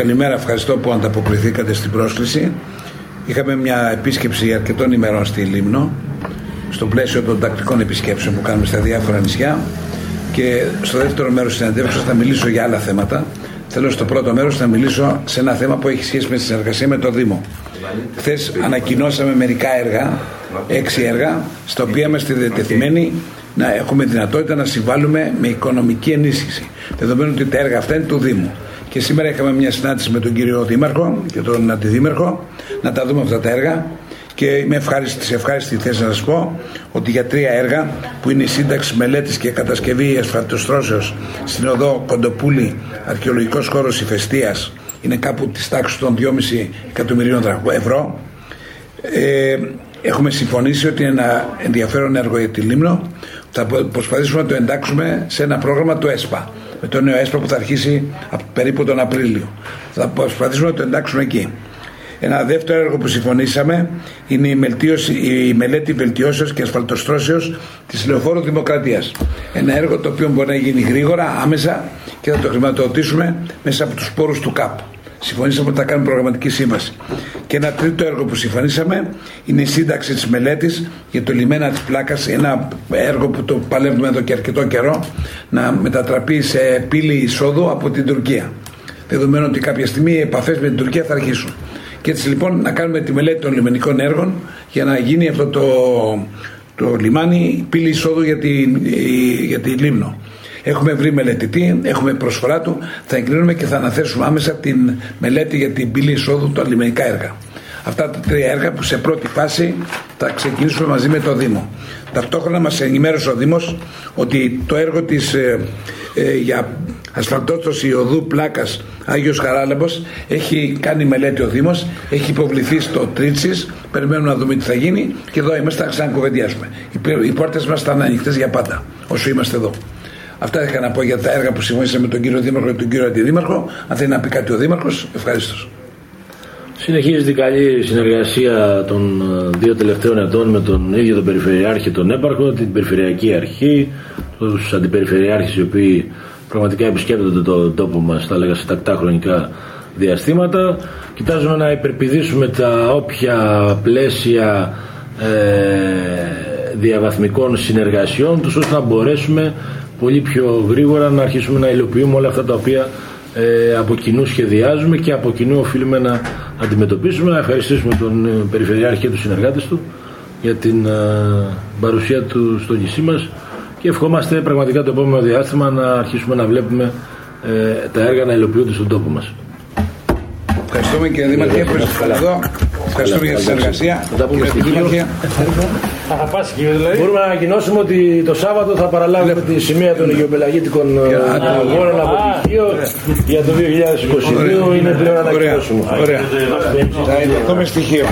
Καλημέρα, ευχαριστώ που ανταποκριθήκατε στην πρόσκληση. Είχαμε μια επίσκεψη αρκετών ημερών στη Λίμνο, στο πλαίσιο των τακτικών επισκέψεων που κάνουμε στα διάφορα νησιά. Και στο δεύτερο μέρος της συναντεύξεως θα μιλήσω για άλλα θέματα. Θέλω στο πρώτο μέρος να μιλήσω σε ένα θέμα που έχει σχέση με τη συνεργασία με το Δήμο. Χθες ανακοινώσαμε μερικά έργα, έξι έργα, στα οποία είμαστε διατεθειμένοι να έχουμε δυνατότητα να συμβάλλουμε με οικονομική ενίσχυση. Δεδομένου ότι τα έργα αυτά είναι του Δήμου. Και σήμερα είχαμε μια συνάντηση με τον κύριο Δήμαρχο και τον Αντιδήμαρχο να τα δούμε αυτά τα έργα και είμαι ευχάριστη, σε ευχάριστη θέση να σας πω ότι για τρία έργα που είναι η σύνταξη μελέτης και κατασκευή ασφαλτοστρώσεω στην οδό Κοντοπούλη, αρχαιολογικός χώρος ηφαιστείας, είναι κάπου της τάξης των 2,5 εκατομμυρίων ευρώ. Ε, έχουμε συμφωνήσει ότι είναι ένα ενδιαφέρον έργο για τη Λίμνο. Θα προσπαθήσουμε να το εντάξουμε σε ένα πρόγραμμα του ΕΣΠΑ με το νέο ΕΣΠΑ που θα αρχίσει περίπου τον Απρίλιο. Θα προσπαθήσουμε να το εντάξουμε εκεί. Ένα δεύτερο έργο που συμφωνήσαμε είναι η, η μελέτη βελτιώσεως και ασφαλτοστρώσεως της Λεωφόρου Δημοκρατίας. Ένα έργο το οποίο μπορεί να γίνει γρήγορα, άμεσα και θα το χρηματοδοτήσουμε μέσα από τους πόρους του ΚΑΠ. Συμφωνήσαμε ότι θα κάνουμε προγραμματική σύμβαση. Και ένα τρίτο έργο που συμφωνήσαμε είναι η σύνταξη της μελέτης για το λιμένα της πλάκας. Ένα έργο που το παλεύουμε εδώ και αρκετό καιρό να μετατραπεί σε πύλη εισόδου από την Τουρκία. Δεδομένου ότι κάποια στιγμή οι επαφές με την Τουρκία θα αρχίσουν. Και έτσι λοιπόν να κάνουμε τη μελέτη των λιμενικών έργων για να γίνει αυτό το, το λιμάνι πύλη εισόδου για τη, για τη Λίμνο. Έχουμε βρει μελετητή, έχουμε προσφορά του, θα εγκρίνουμε και θα αναθέσουμε άμεσα την μελέτη για την πύλη εισόδου του λιμενικά έργα. Αυτά τα τρία έργα που σε πρώτη φάση θα ξεκινήσουμε μαζί με το Δήμο. Ταυτόχρονα μας ενημέρωσε ο Δήμος ότι το έργο της ε, ε, για ασφαλτότωση οδού πλάκας Άγιος Χαράλαμπος έχει κάνει μελέτη ο Δήμος, έχει υποβληθεί στο Τρίτσις, περιμένουμε να δούμε τι θα γίνει και εδώ είμαστε να ξανακουβεντιάσουμε. Οι πόρτες μας θα είναι ανοιχτές για πάντα όσο είμαστε εδώ. Αυτά είχα να πω για τα έργα που συμφωνήσαμε με τον κύριο Δήμαρχο και τον κύριο Αντιδήμαρχο. Αν θέλει να πει κάτι ο Δήμαρχος, ευχαριστώ. Συνεχίζεται η καλή συνεργασία των ε, δύο τελευταίων ετών με τον ίδιο τον Περιφερειάρχη, τον Έπαρχο, την Περιφερειακή Αρχή, τους αντιπεριφερειάρχες οι οποίοι πραγματικά επισκέπτονται τον τόπο μας, θα έλεγα σε τακτά χρονικά διαστήματα. Κοιτάζουμε να υπερπηδήσουμε τα όποια πλαίσια ε, διαβαθμικών συνεργασιών τους ώστε να μπορέσουμε πολύ πιο γρήγορα να αρχίσουμε να υλοποιούμε όλα αυτά τα οποία ε, από κοινού σχεδιάζουμε και από κοινού οφείλουμε να αντιμετωπίσουμε. Να ευχαριστήσουμε τον ε, Περιφερειάρχη και τους συνεργάτες του για την ε, παρουσία του στο νησί μας και ευχόμαστε πραγματικά το επόμενο διάστημα να αρχίσουμε να βλέπουμε ε, τα έργα να υλοποιούνται στον τόπο μας. Ευχαριστούμε κύριε Δήμαρχε που είστε εδώ. Ευχαριστούμε για τη συνεργασία. Θα τα πούμε δηλαδή. Μπορούμε να ανακοινώσουμε ότι το Σάββατο θα παραλάβουμε τη σημεία των Αιγιοπελαγίτικων αγώνων από πτυχίο για το 2022. Είναι πλέον ανακοινώσιμο. Ωραία. Θα είναι στοιχείο.